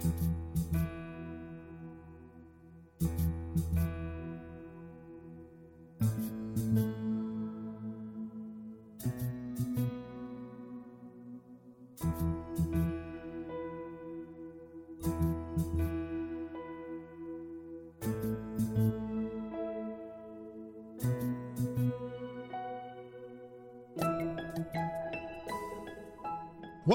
Mm-hmm.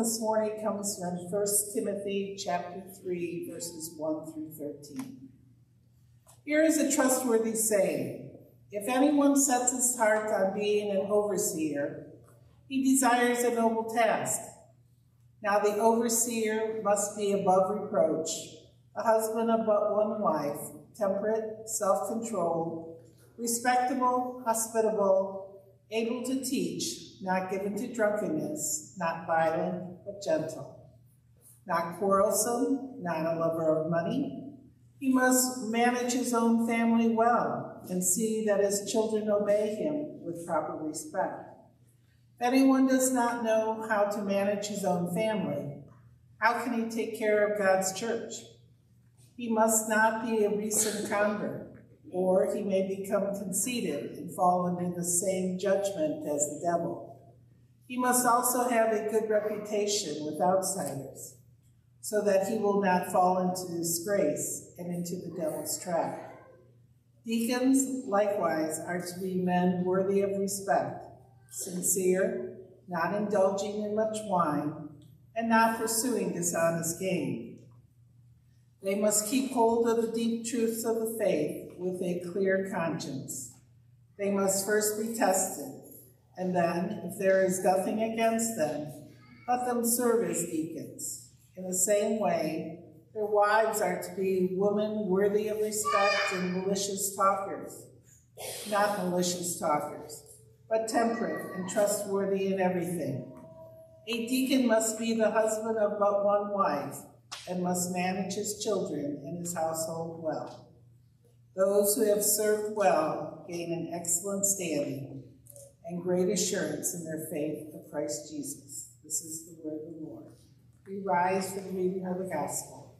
This morning comes from 1 Timothy chapter 3, verses 1 through 13. Here is a trustworthy saying If anyone sets his heart on being an overseer, he desires a noble task. Now the overseer must be above reproach, a husband of but one wife, temperate, self controlled, respectable, hospitable, able to teach not given to drunkenness, not violent, but gentle, not quarrelsome, not a lover of money. He must manage his own family well and see that his children obey him with proper respect. If anyone does not know how to manage his own family, how can he take care of God's church? He must not be a recent convert, or he may become conceited and fall under the same judgment as the devil. He must also have a good reputation with outsiders, so that he will not fall into disgrace and into the devil's trap. Deacons, likewise, are to be men worthy of respect, sincere, not indulging in much wine, and not pursuing dishonest gain. They must keep hold of the deep truths of the faith with a clear conscience. They must first be tested and then, if there is nothing against them, let them serve as deacons. In the same way, their wives are to be women worthy of respect and malicious talkers, not malicious talkers, but temperate and trustworthy in everything. A deacon must be the husband of but one wife and must manage his children and his household well. Those who have served well gain an excellent standing and great assurance in their faith of Christ Jesus. This is the word of the Lord. We rise for the reading of the gospel.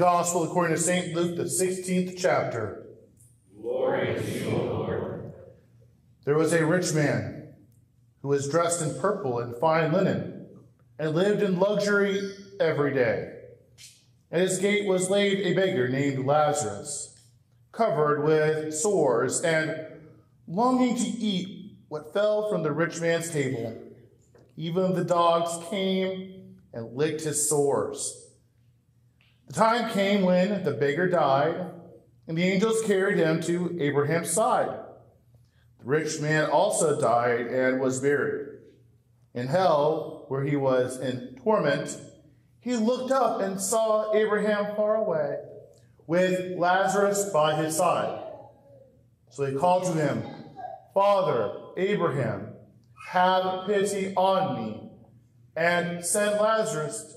Gospel according to St. Luke, the 16th chapter. Glory to you, Lord. There was a rich man who was dressed in purple and fine linen and lived in luxury every day. At his gate was laid a beggar named Lazarus, covered with sores and longing to eat what fell from the rich man's table. Even the dogs came and licked his sores. The time came when the beggar died, and the angels carried him to Abraham's side. The rich man also died and was buried. In hell, where he was in torment, he looked up and saw Abraham far away, with Lazarus by his side. So he called to him, Father, Abraham, have pity on me, and send Lazarus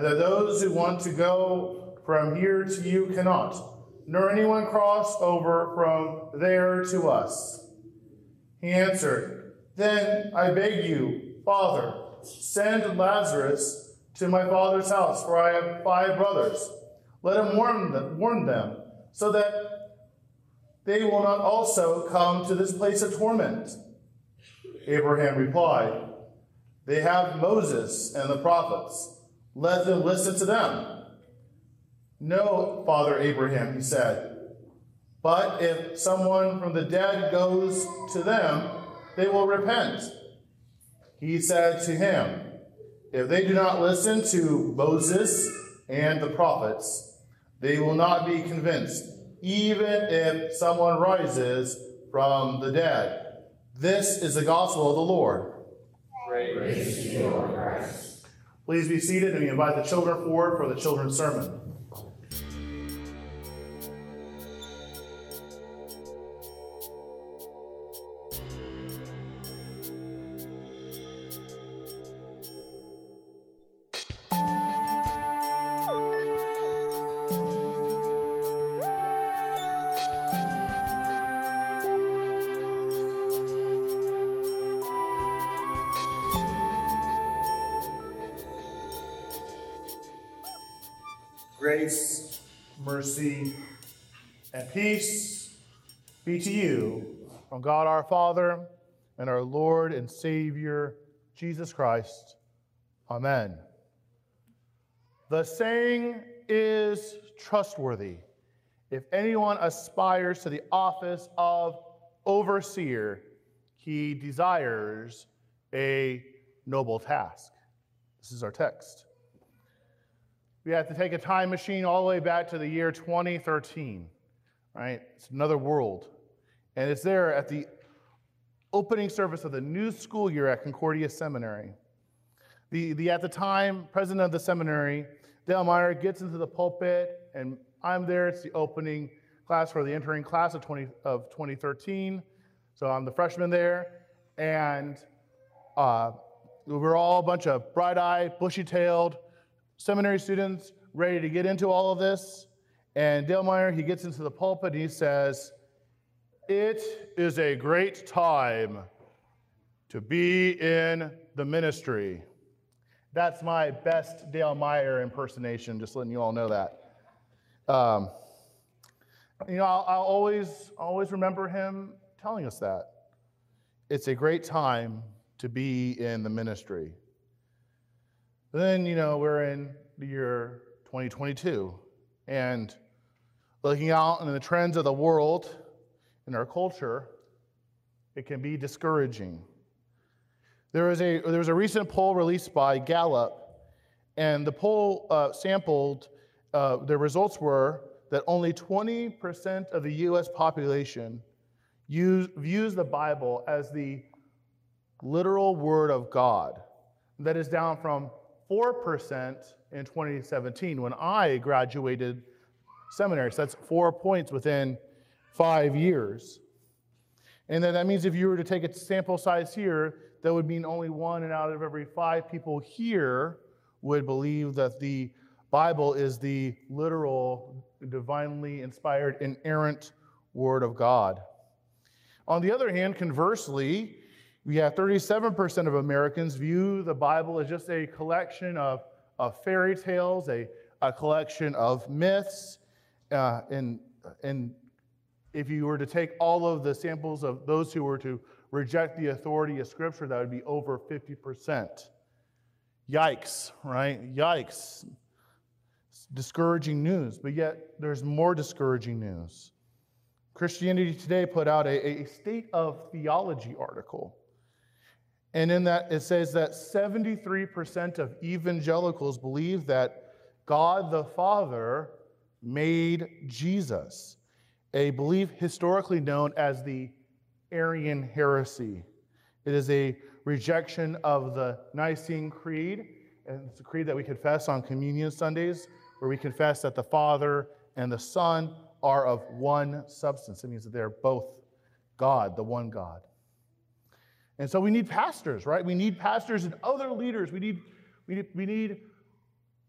and that those who want to go from here to you cannot, nor anyone cross over from there to us. He answered, Then I beg you, Father, send Lazarus to my father's house, for I have five brothers. Let him warn them, warn them so that they will not also come to this place of torment. Abraham replied, They have Moses and the prophets. Let them listen to them. No, Father Abraham, he said. But if someone from the dead goes to them, they will repent. He said to him, If they do not listen to Moses and the prophets, they will not be convinced, even if someone rises from the dead. This is the gospel of the Lord. Praise to you, Christ. Please be seated and we invite the children forward for the children's sermon. Grace, mercy, and peace be to you from God our Father and our Lord and Savior, Jesus Christ. Amen. The saying is trustworthy. If anyone aspires to the office of overseer, he desires a noble task. This is our text. We have to take a time machine all the way back to the year 2013, right? It's another world. And it's there at the opening service of the new school year at Concordia Seminary. The, the at the time president of the seminary, Dale Meyer, gets into the pulpit, and I'm there. It's the opening class for the entering class of, 20, of 2013. So I'm the freshman there, and uh, we're all a bunch of bright eyed, bushy tailed, seminary students ready to get into all of this. And Dale Meyer, he gets into the pulpit and he says, It is a great time to be in the ministry. That's my best Dale Meyer impersonation, just letting you all know that. Um, you know, I'll, I'll always, always remember him telling us that. It's a great time to be in the ministry. Then, you know, we're in the year 2022, and looking out in the trends of the world in our culture, it can be discouraging. There was a, there was a recent poll released by Gallup, and the poll uh, sampled, uh, the results were that only 20% of the US population use, views the Bible as the literal word of God. That is down from 4% in 2017 when I graduated seminary. So that's four points within five years. And then that means if you were to take a sample size here, that would mean only one and out of every five people here would believe that the Bible is the literal, divinely inspired, inerrant Word of God. On the other hand, conversely, we have 37% of Americans view the Bible as just a collection of, of fairy tales, a, a collection of myths. Uh, and, and if you were to take all of the samples of those who were to reject the authority of Scripture, that would be over 50%. Yikes, right? Yikes. discouraging news, but yet there's more discouraging news. Christianity Today put out a, a state of theology article. And in that, it says that 73% of evangelicals believe that God the Father made Jesus, a belief historically known as the Arian heresy. It is a rejection of the Nicene Creed, and it's a creed that we confess on Communion Sundays, where we confess that the Father and the Son are of one substance. It means that they're both God, the one God. And so we need pastors, right? We need pastors and other leaders. We need, we need, we need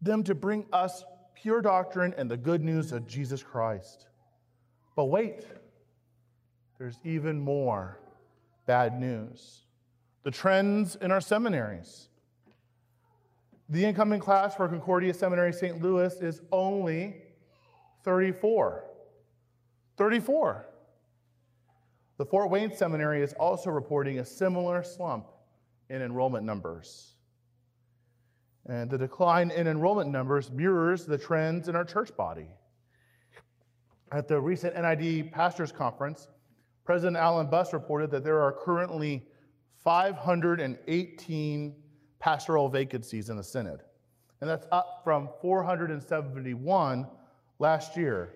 them to bring us pure doctrine and the good news of Jesus Christ. But wait, there's even more bad news. The trends in our seminaries. The incoming class for Concordia Seminary St. Louis is only 34. 34. The Fort Wayne Seminary is also reporting a similar slump in enrollment numbers. And the decline in enrollment numbers mirrors the trends in our church body. At the recent NID Pastors Conference, President Alan Buss reported that there are currently 518 pastoral vacancies in the Synod. And that's up from 471 last year.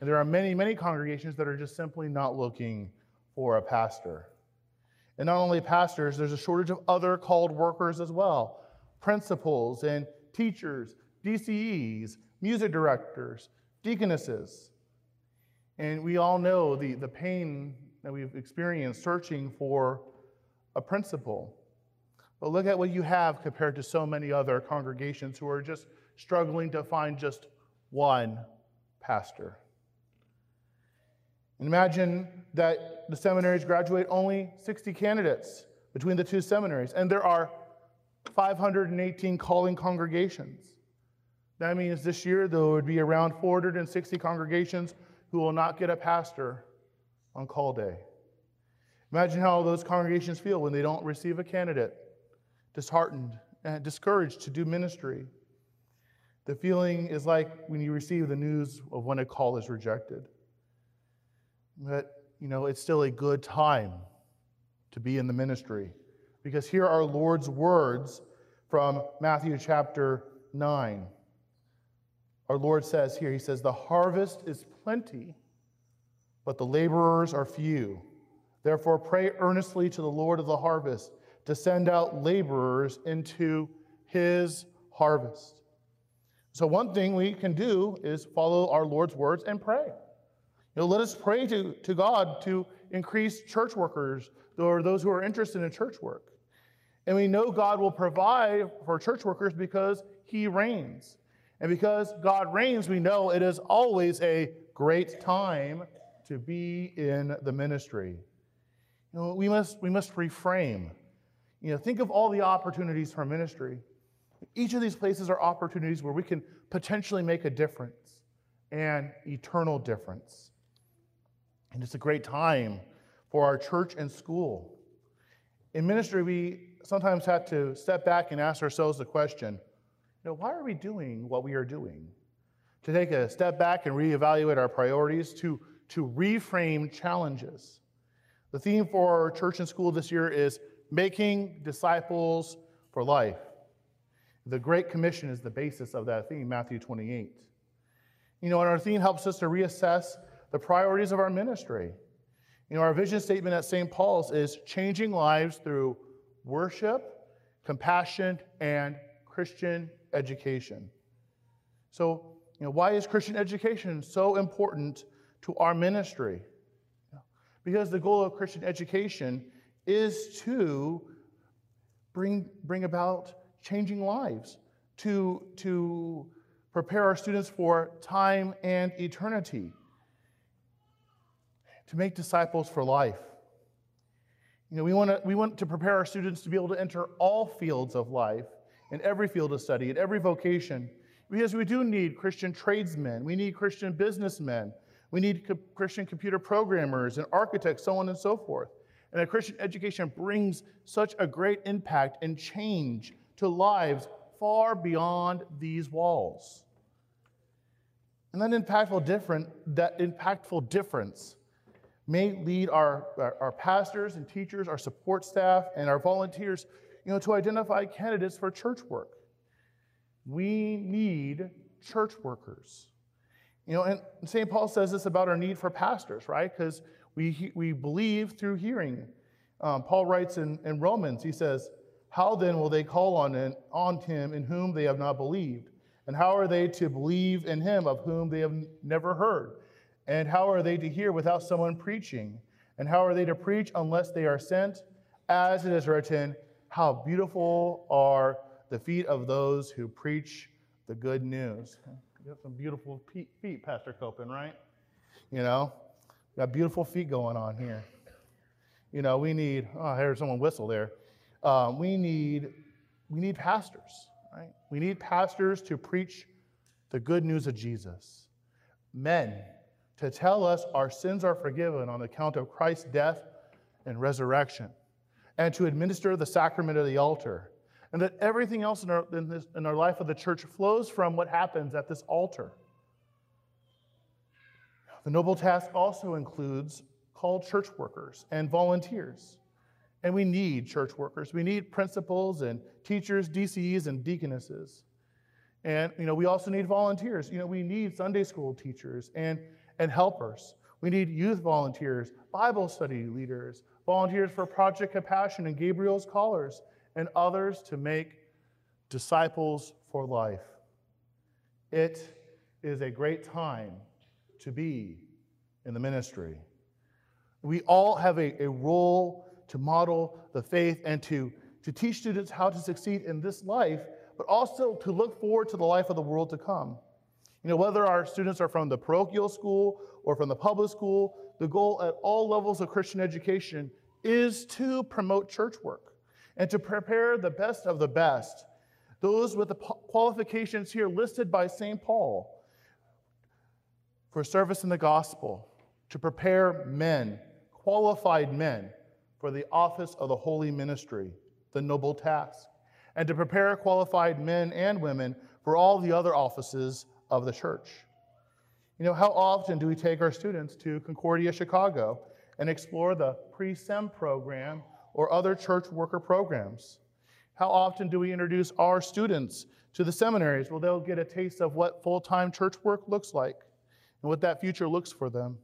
And there are many, many congregations that are just simply not looking for a pastor. And not only pastors, there's a shortage of other called workers as well principals and teachers, DCEs, music directors, deaconesses. And we all know the, the pain that we've experienced searching for a principal. But look at what you have compared to so many other congregations who are just struggling to find just one pastor. Imagine that the seminaries graduate only 60 candidates between the two seminaries, and there are 518 calling congregations. That means this year there would be around 460 congregations who will not get a pastor on call day. Imagine how those congregations feel when they don't receive a candidate, disheartened and discouraged to do ministry. The feeling is like when you receive the news of when a call is rejected. But, you know, it's still a good time to be in the ministry because here are our Lord's words from Matthew chapter 9. Our Lord says here, He says, The harvest is plenty, but the laborers are few. Therefore, pray earnestly to the Lord of the harvest to send out laborers into His harvest. So, one thing we can do is follow our Lord's words and pray. You know, let us pray to, to God to increase church workers or those who are interested in church work. And we know God will provide for church workers because He reigns. And because God reigns, we know it is always a great time to be in the ministry. You know, we must, we must reframe. You know, think of all the opportunities for ministry. Each of these places are opportunities where we can potentially make a difference, an eternal difference. And it's a great time for our church and school. In ministry, we sometimes have to step back and ask ourselves the question you know, why are we doing what we are doing? To take a step back and reevaluate our priorities, to, to reframe challenges. The theme for our church and school this year is making disciples for life. The Great Commission is the basis of that theme, Matthew 28. You know, and our theme helps us to reassess the priorities of our ministry. You know, our vision statement at St. Paul's is changing lives through worship, compassion, and Christian education. So, you know, why is Christian education so important to our ministry? Because the goal of Christian education is to bring, bring about changing lives, to, to prepare our students for time and eternity, to make disciples for life. You know, we want, to, we want to prepare our students to be able to enter all fields of life, in every field of study, in every vocation, because we do need Christian tradesmen, we need Christian businessmen, we need co- Christian computer programmers and architects, so on and so forth. And a Christian education brings such a great impact and change to lives far beyond these walls. And that impactful, different, that impactful difference may lead our, our, our, pastors and teachers, our support staff, and our volunteers you know, to identify candidates for church work. We need church workers. You know, and St. Paul says this about our need for pastors, right? Because we, we believe through hearing. Um, Paul writes in, in Romans, he says, How then will they call on, on him in whom they have not believed? And how are they to believe in him of whom they have never heard? And how are they to hear without someone preaching? And how are they to preach unless they are sent? As it is written, How beautiful are the feet of those who preach the good news. You have some beautiful feet, Pastor Copen, right? You know, got beautiful feet going on here. You know, we need, oh, I heard someone whistle there. Um, we need, we need pastors, right? We need pastors to preach the good news of Jesus. Men to tell us our sins are forgiven on account of Christ's death and resurrection, and to administer the sacrament of the altar and that everything else in our, in, this, in our life of the church flows from what happens at this altar. The noble task also includes called church workers and volunteers. And we need church workers. We need principals and teachers, DCEs, and deaconesses. And you know, we also need volunteers. You know, we need Sunday school teachers and, and helpers. We need youth volunteers, Bible study leaders, volunteers for Project Compassion and Gabriel's Callers, and others to make disciples for life. It is a great time to be in the ministry. We all have a, a role to model the faith and to, to teach students how to succeed in this life, but also to look forward to the life of the world to come. You know, whether our students are from the parochial school or from the public school, the goal at all levels of Christian education is to promote church work and to prepare the best of the best, those with the qualifications here listed by St. Paul for service in the gospel, to prepare men, qualified men, for the office of the holy ministry, the noble task, and to prepare qualified men and women for all the other offices of the church. You know, how often do we take our students to Concordia Chicago and explore the pre SEM program or other church worker programs? How often do we introduce our students to the seminaries? Well, they'll get a taste of what full time church work looks like and what that future looks for them.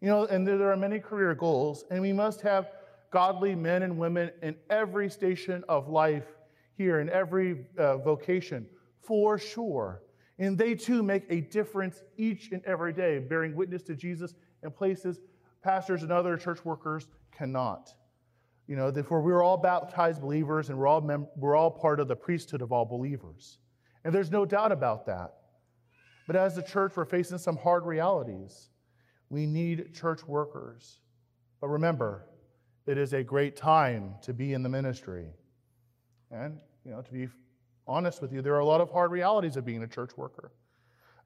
You know, and there are many career goals, and we must have godly men and women in every station of life here, in every uh, vocation, for sure. And they too make a difference each and every day, bearing witness to Jesus in places pastors and other church workers cannot. You know, therefore, we're all baptized believers and we're all, mem- we're all part of the priesthood of all believers. And there's no doubt about that. But as a church, we're facing some hard realities. We need church workers. But remember, it is a great time to be in the ministry. And, you know, to be honest with you, there are a lot of hard realities of being a church worker.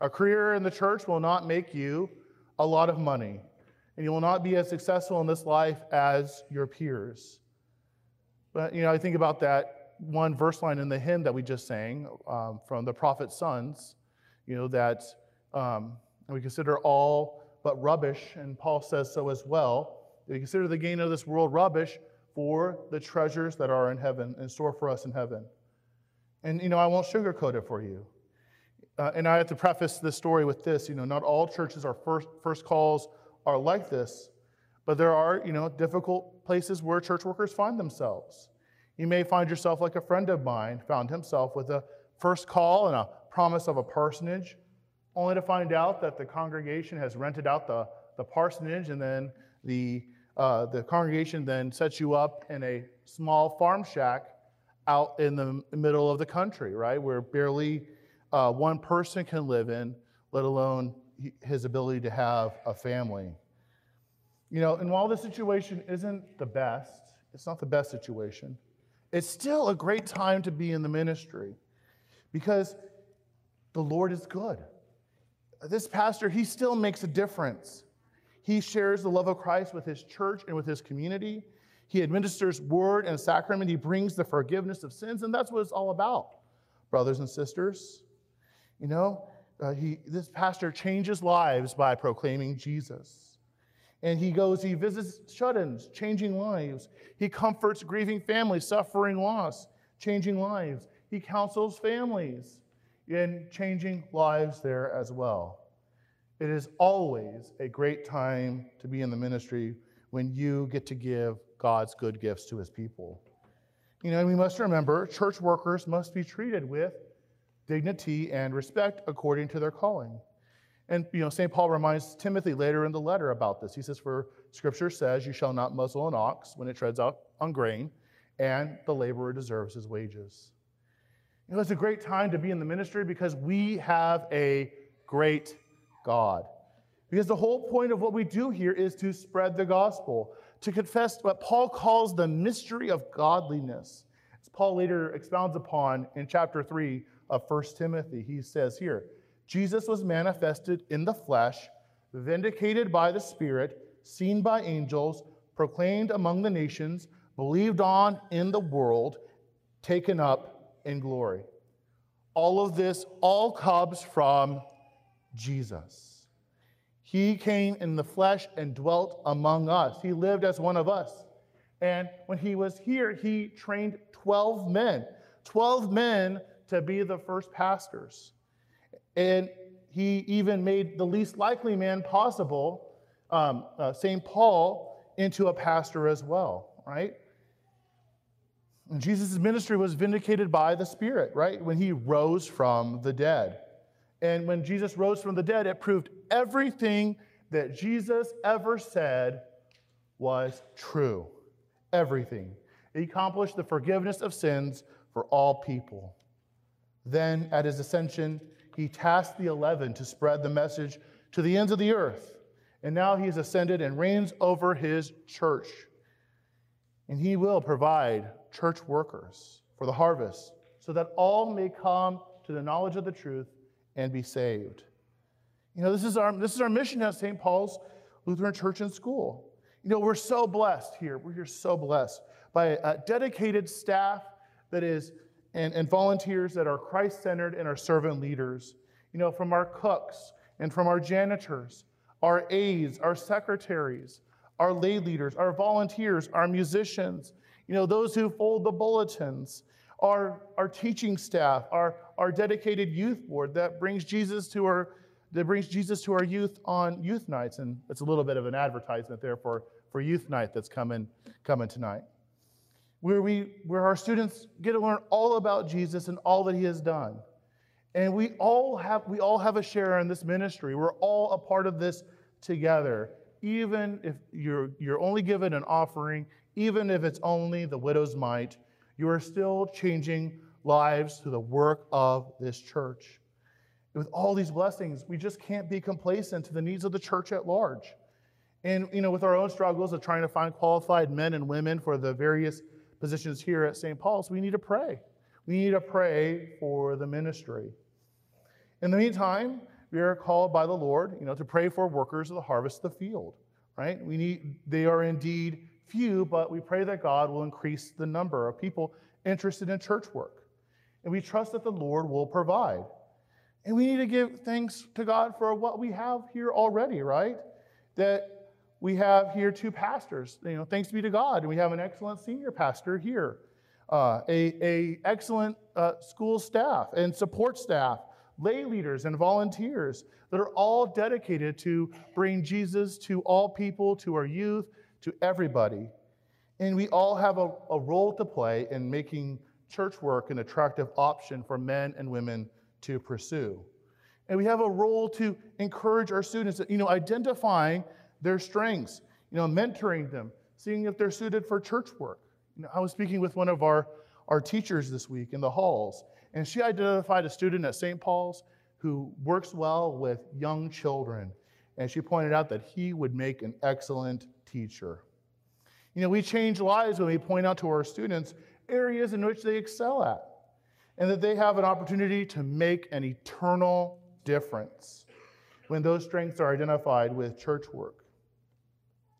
A career in the church will not make you a lot of money and you will not be as successful in this life as your peers. But, you know, I think about that one verse line in the hymn that we just sang um, from the prophet's sons, you know, that um, we consider all but rubbish, and Paul says so as well. We consider the gain of this world rubbish for the treasures that are in heaven, in store for us in heaven. And, you know, I won't sugarcoat it for you. Uh, and I have to preface this story with this you know, not all churches are first, first calls are like this, but there are, you know, difficult places where church workers find themselves. You may find yourself like a friend of mine found himself with a first call and a promise of a parsonage, only to find out that the congregation has rented out the, the parsonage and then the, uh, the congregation then sets you up in a small farm shack out in the middle of the country, right? Where barely uh, one person can live in, let alone his ability to have a family. You know, and while the situation isn't the best, it's not the best situation, it's still a great time to be in the ministry because the Lord is good. This pastor, he still makes a difference. He shares the love of Christ with his church and with his community. He administers word and sacrament. He brings the forgiveness of sins, and that's what it's all about, brothers and sisters. You know, uh, he, this pastor changes lives by proclaiming Jesus. And he goes, he visits shut ins, changing lives. He comforts grieving families, suffering loss, changing lives. He counsels families in changing lives there as well. It is always a great time to be in the ministry when you get to give God's good gifts to his people. You know, we must remember church workers must be treated with dignity and respect according to their calling. And you know, St. Paul reminds Timothy later in the letter about this. He says, For scripture says, You shall not muzzle an ox when it treads out on grain, and the laborer deserves his wages. You know, it's a great time to be in the ministry because we have a great God. Because the whole point of what we do here is to spread the gospel, to confess what Paul calls the mystery of godliness. As Paul later expounds upon in chapter 3 of 1 Timothy, he says here Jesus was manifested in the flesh, vindicated by the Spirit, seen by angels, proclaimed among the nations, believed on in the world, taken up in glory. All of this all comes from Jesus. He came in the flesh and dwelt among us. He lived as one of us. And when he was here, he trained 12 men, 12 men to be the first pastors. And he even made the least likely man possible, um, uh, St. Paul, into a pastor as well, right? And Jesus' ministry was vindicated by the Spirit, right? When he rose from the dead. And when Jesus rose from the dead, it proved everything that Jesus ever said was true. Everything. He accomplished the forgiveness of sins for all people. Then, at his ascension, he tasked the eleven to spread the message to the ends of the earth. And now he has ascended and reigns over his church. And he will provide church workers for the harvest, so that all may come to the knowledge of the truth and be saved. You know, this is our, this is our mission at St. Paul's Lutheran Church and School. You know, we're so blessed here. We're here so blessed by a dedicated staff that is, and, and volunteers that are Christ centered and are servant leaders. You know, from our cooks and from our janitors, our aides, our secretaries, our lay leaders, our volunteers, our musicians, you know, those who fold the bulletins, our, our teaching staff, our, our dedicated youth board that brings Jesus to our that brings Jesus to our youth on youth nights. And it's a little bit of an advertisement there for, for youth night that's coming, coming tonight. Where, we, where our students get to learn all about Jesus and all that he has done. And we all have, we all have a share in this ministry. We're all a part of this together. Even if you're, you're only given an offering, even if it's only the widow's mite, you are still changing lives through the work of this church. And with all these blessings, we just can't be complacent to the needs of the church at large. And you know, with our own struggles of trying to find qualified men and women for the various positions here at St. Paul's, we need to pray. We need to pray for the ministry. In the meantime, we are called by the Lord, you know, to pray for workers of the harvest of the field, right? We need they are indeed few, but we pray that God will increase the number of people interested in church work. And we trust that the Lord will provide. And we need to give thanks to God for what we have here already, right? That we have here two pastors. You know, thanks be to God. And we have an excellent senior pastor here, uh, a, a excellent uh, school staff and support staff, lay leaders and volunteers that are all dedicated to bring Jesus to all people, to our youth, to everybody. And we all have a, a role to play in making church work an attractive option for men and women to pursue. And we have a role to encourage our students, you know, identifying their strengths, you know, mentoring them, seeing if they're suited for church work. You know, I was speaking with one of our, our teachers this week in the halls, and she identified a student at St. Paul's who works well with young children. And she pointed out that he would make an excellent teacher. You know, we change lives when we point out to our students areas in which they excel at and that they have an opportunity to make an eternal difference when those strengths are identified with church work.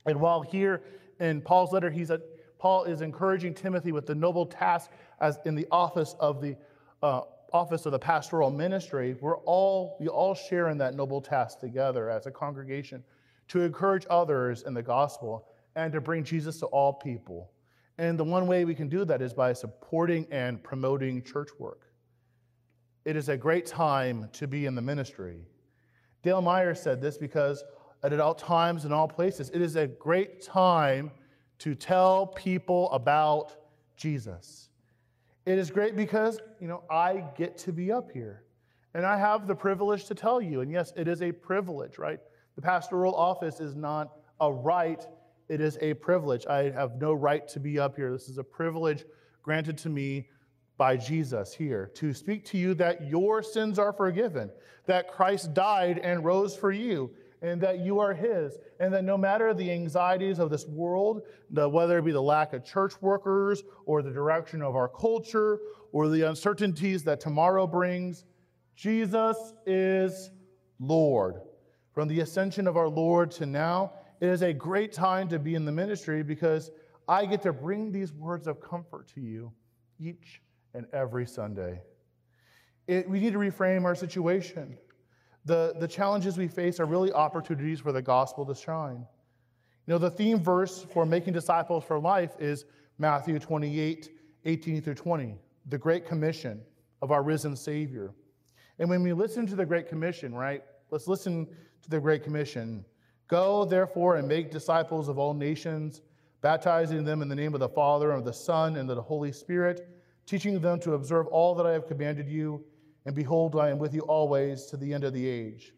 And while here in Paul's letter, he's Paul is encouraging Timothy with the noble task as in the office of the uh, office of the pastoral ministry. We're all we all share in that noble task together as a congregation to encourage others in the gospel and to bring Jesus to all people. And the one way we can do that is by supporting and promoting church work. It is a great time to be in the ministry. Dale Meyer said this because at all times and all places, it is a great time to tell people about Jesus. It is great because, you know, I get to be up here and I have the privilege to tell you. And yes, it is a privilege, right? The pastoral office is not a right, it is a privilege. I have no right to be up here. This is a privilege granted to me by Jesus here to speak to you that your sins are forgiven, that Christ died and rose for you, and that you are His, and that no matter the anxieties of this world, the, whether it be the lack of church workers or the direction of our culture or the uncertainties that tomorrow brings, Jesus is Lord. From the ascension of our Lord to now, it is a great time to be in the ministry because I get to bring these words of comfort to you each and every Sunday. It, we need to reframe our situation. The, the challenges we face are really opportunities for the gospel to shine. You know, the theme verse for making disciples for life is Matthew 28 18 through 20, the Great Commission of our risen Savior. And when we listen to the Great Commission, right, let's listen to the Great Commission. Go, therefore, and make disciples of all nations, baptizing them in the name of the Father, and of the Son, and of the Holy Spirit teaching them to observe all that I have commanded you, and behold, I am with you always to the end of the age.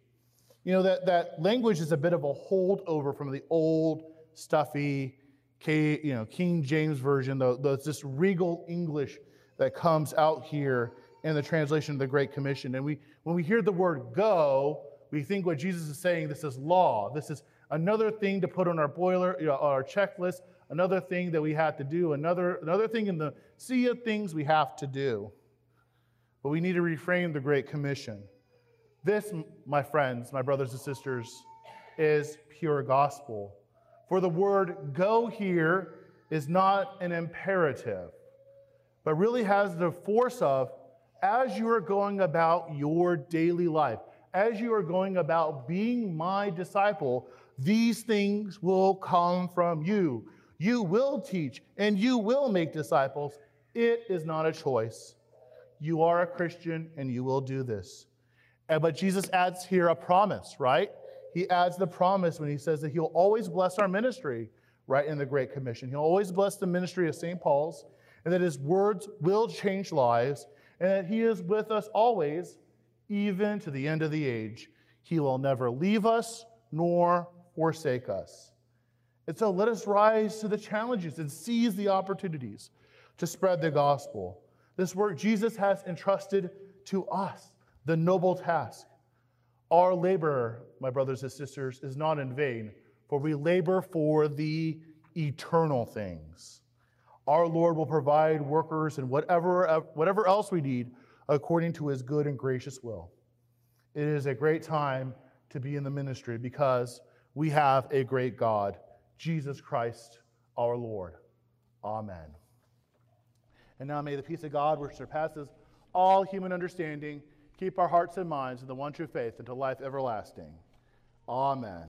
You know, that, that language is a bit of a holdover from the old, stuffy, K, you know, King James Version, the, the, this regal English that comes out here in the translation of the Great Commission. And we, when we hear the word go, we think what Jesus is saying, this is law. This is another thing to put on our boiler, you know, our checklist, another thing that we have to do, another, another thing in the sea of things we have to do. But we need to reframe the Great Commission. This, my friends, my brothers and sisters, is pure gospel. For the word go here is not an imperative, but really has the force of as you are going about your daily life, as you are going about being my disciple, these things will come from you. You will teach and you will make disciples. It is not a choice. You are a Christian and you will do this. But Jesus adds here a promise, right? He adds the promise when he says that he'll always bless our ministry, right, in the Great Commission. He'll always bless the ministry of St. Paul's, and that his words will change lives, and that he is with us always, even to the end of the age. He will never leave us nor forsake us. And so let us rise to the challenges and seize the opportunities to spread the gospel. This work Jesus has entrusted to us, the noble task. Our labor, my brothers and sisters, is not in vain, for we labor for the eternal things. Our Lord will provide workers and whatever, whatever else we need according to his good and gracious will. It is a great time to be in the ministry because we have a great God Jesus Christ our Lord. Amen. And now may the peace of God, which surpasses all human understanding, keep our hearts and minds in the one true faith unto life everlasting. Amen.